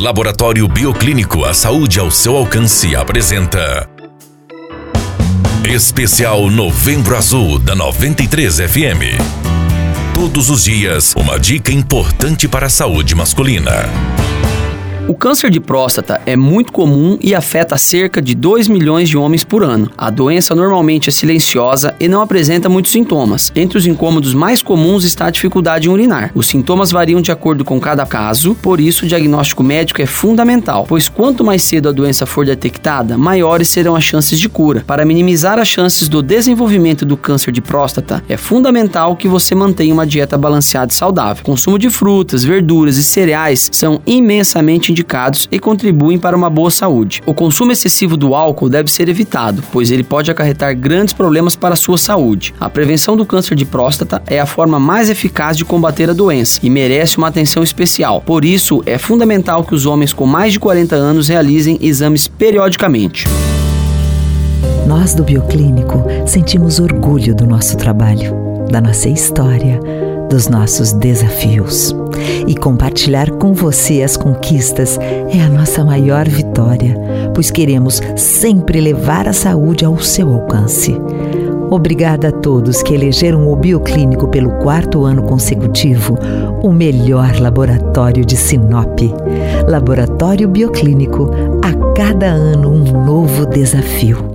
Laboratório Bioclínico, a saúde ao seu alcance, apresenta. Especial Novembro Azul da 93 FM. Todos os dias, uma dica importante para a saúde masculina. O câncer de próstata é muito comum e afeta cerca de 2 milhões de homens por ano. A doença normalmente é silenciosa e não apresenta muitos sintomas. Entre os incômodos mais comuns está a dificuldade em urinar. Os sintomas variam de acordo com cada caso, por isso o diagnóstico médico é fundamental, pois quanto mais cedo a doença for detectada, maiores serão as chances de cura. Para minimizar as chances do desenvolvimento do câncer de próstata, é fundamental que você mantenha uma dieta balanceada e saudável. consumo de frutas, verduras e cereais são imensamente e contribuem para uma boa saúde. O consumo excessivo do álcool deve ser evitado, pois ele pode acarretar grandes problemas para a sua saúde. A prevenção do câncer de próstata é a forma mais eficaz de combater a doença e merece uma atenção especial. Por isso, é fundamental que os homens com mais de 40 anos realizem exames periodicamente. Nós do Bioclínico sentimos orgulho do nosso trabalho, da nossa história dos nossos desafios. E compartilhar com você as conquistas é a nossa maior vitória, pois queremos sempre levar a saúde ao seu alcance. Obrigada a todos que elegeram o Bioclínico pelo quarto ano consecutivo o melhor laboratório de Sinop. Laboratório Bioclínico, a cada ano um novo desafio.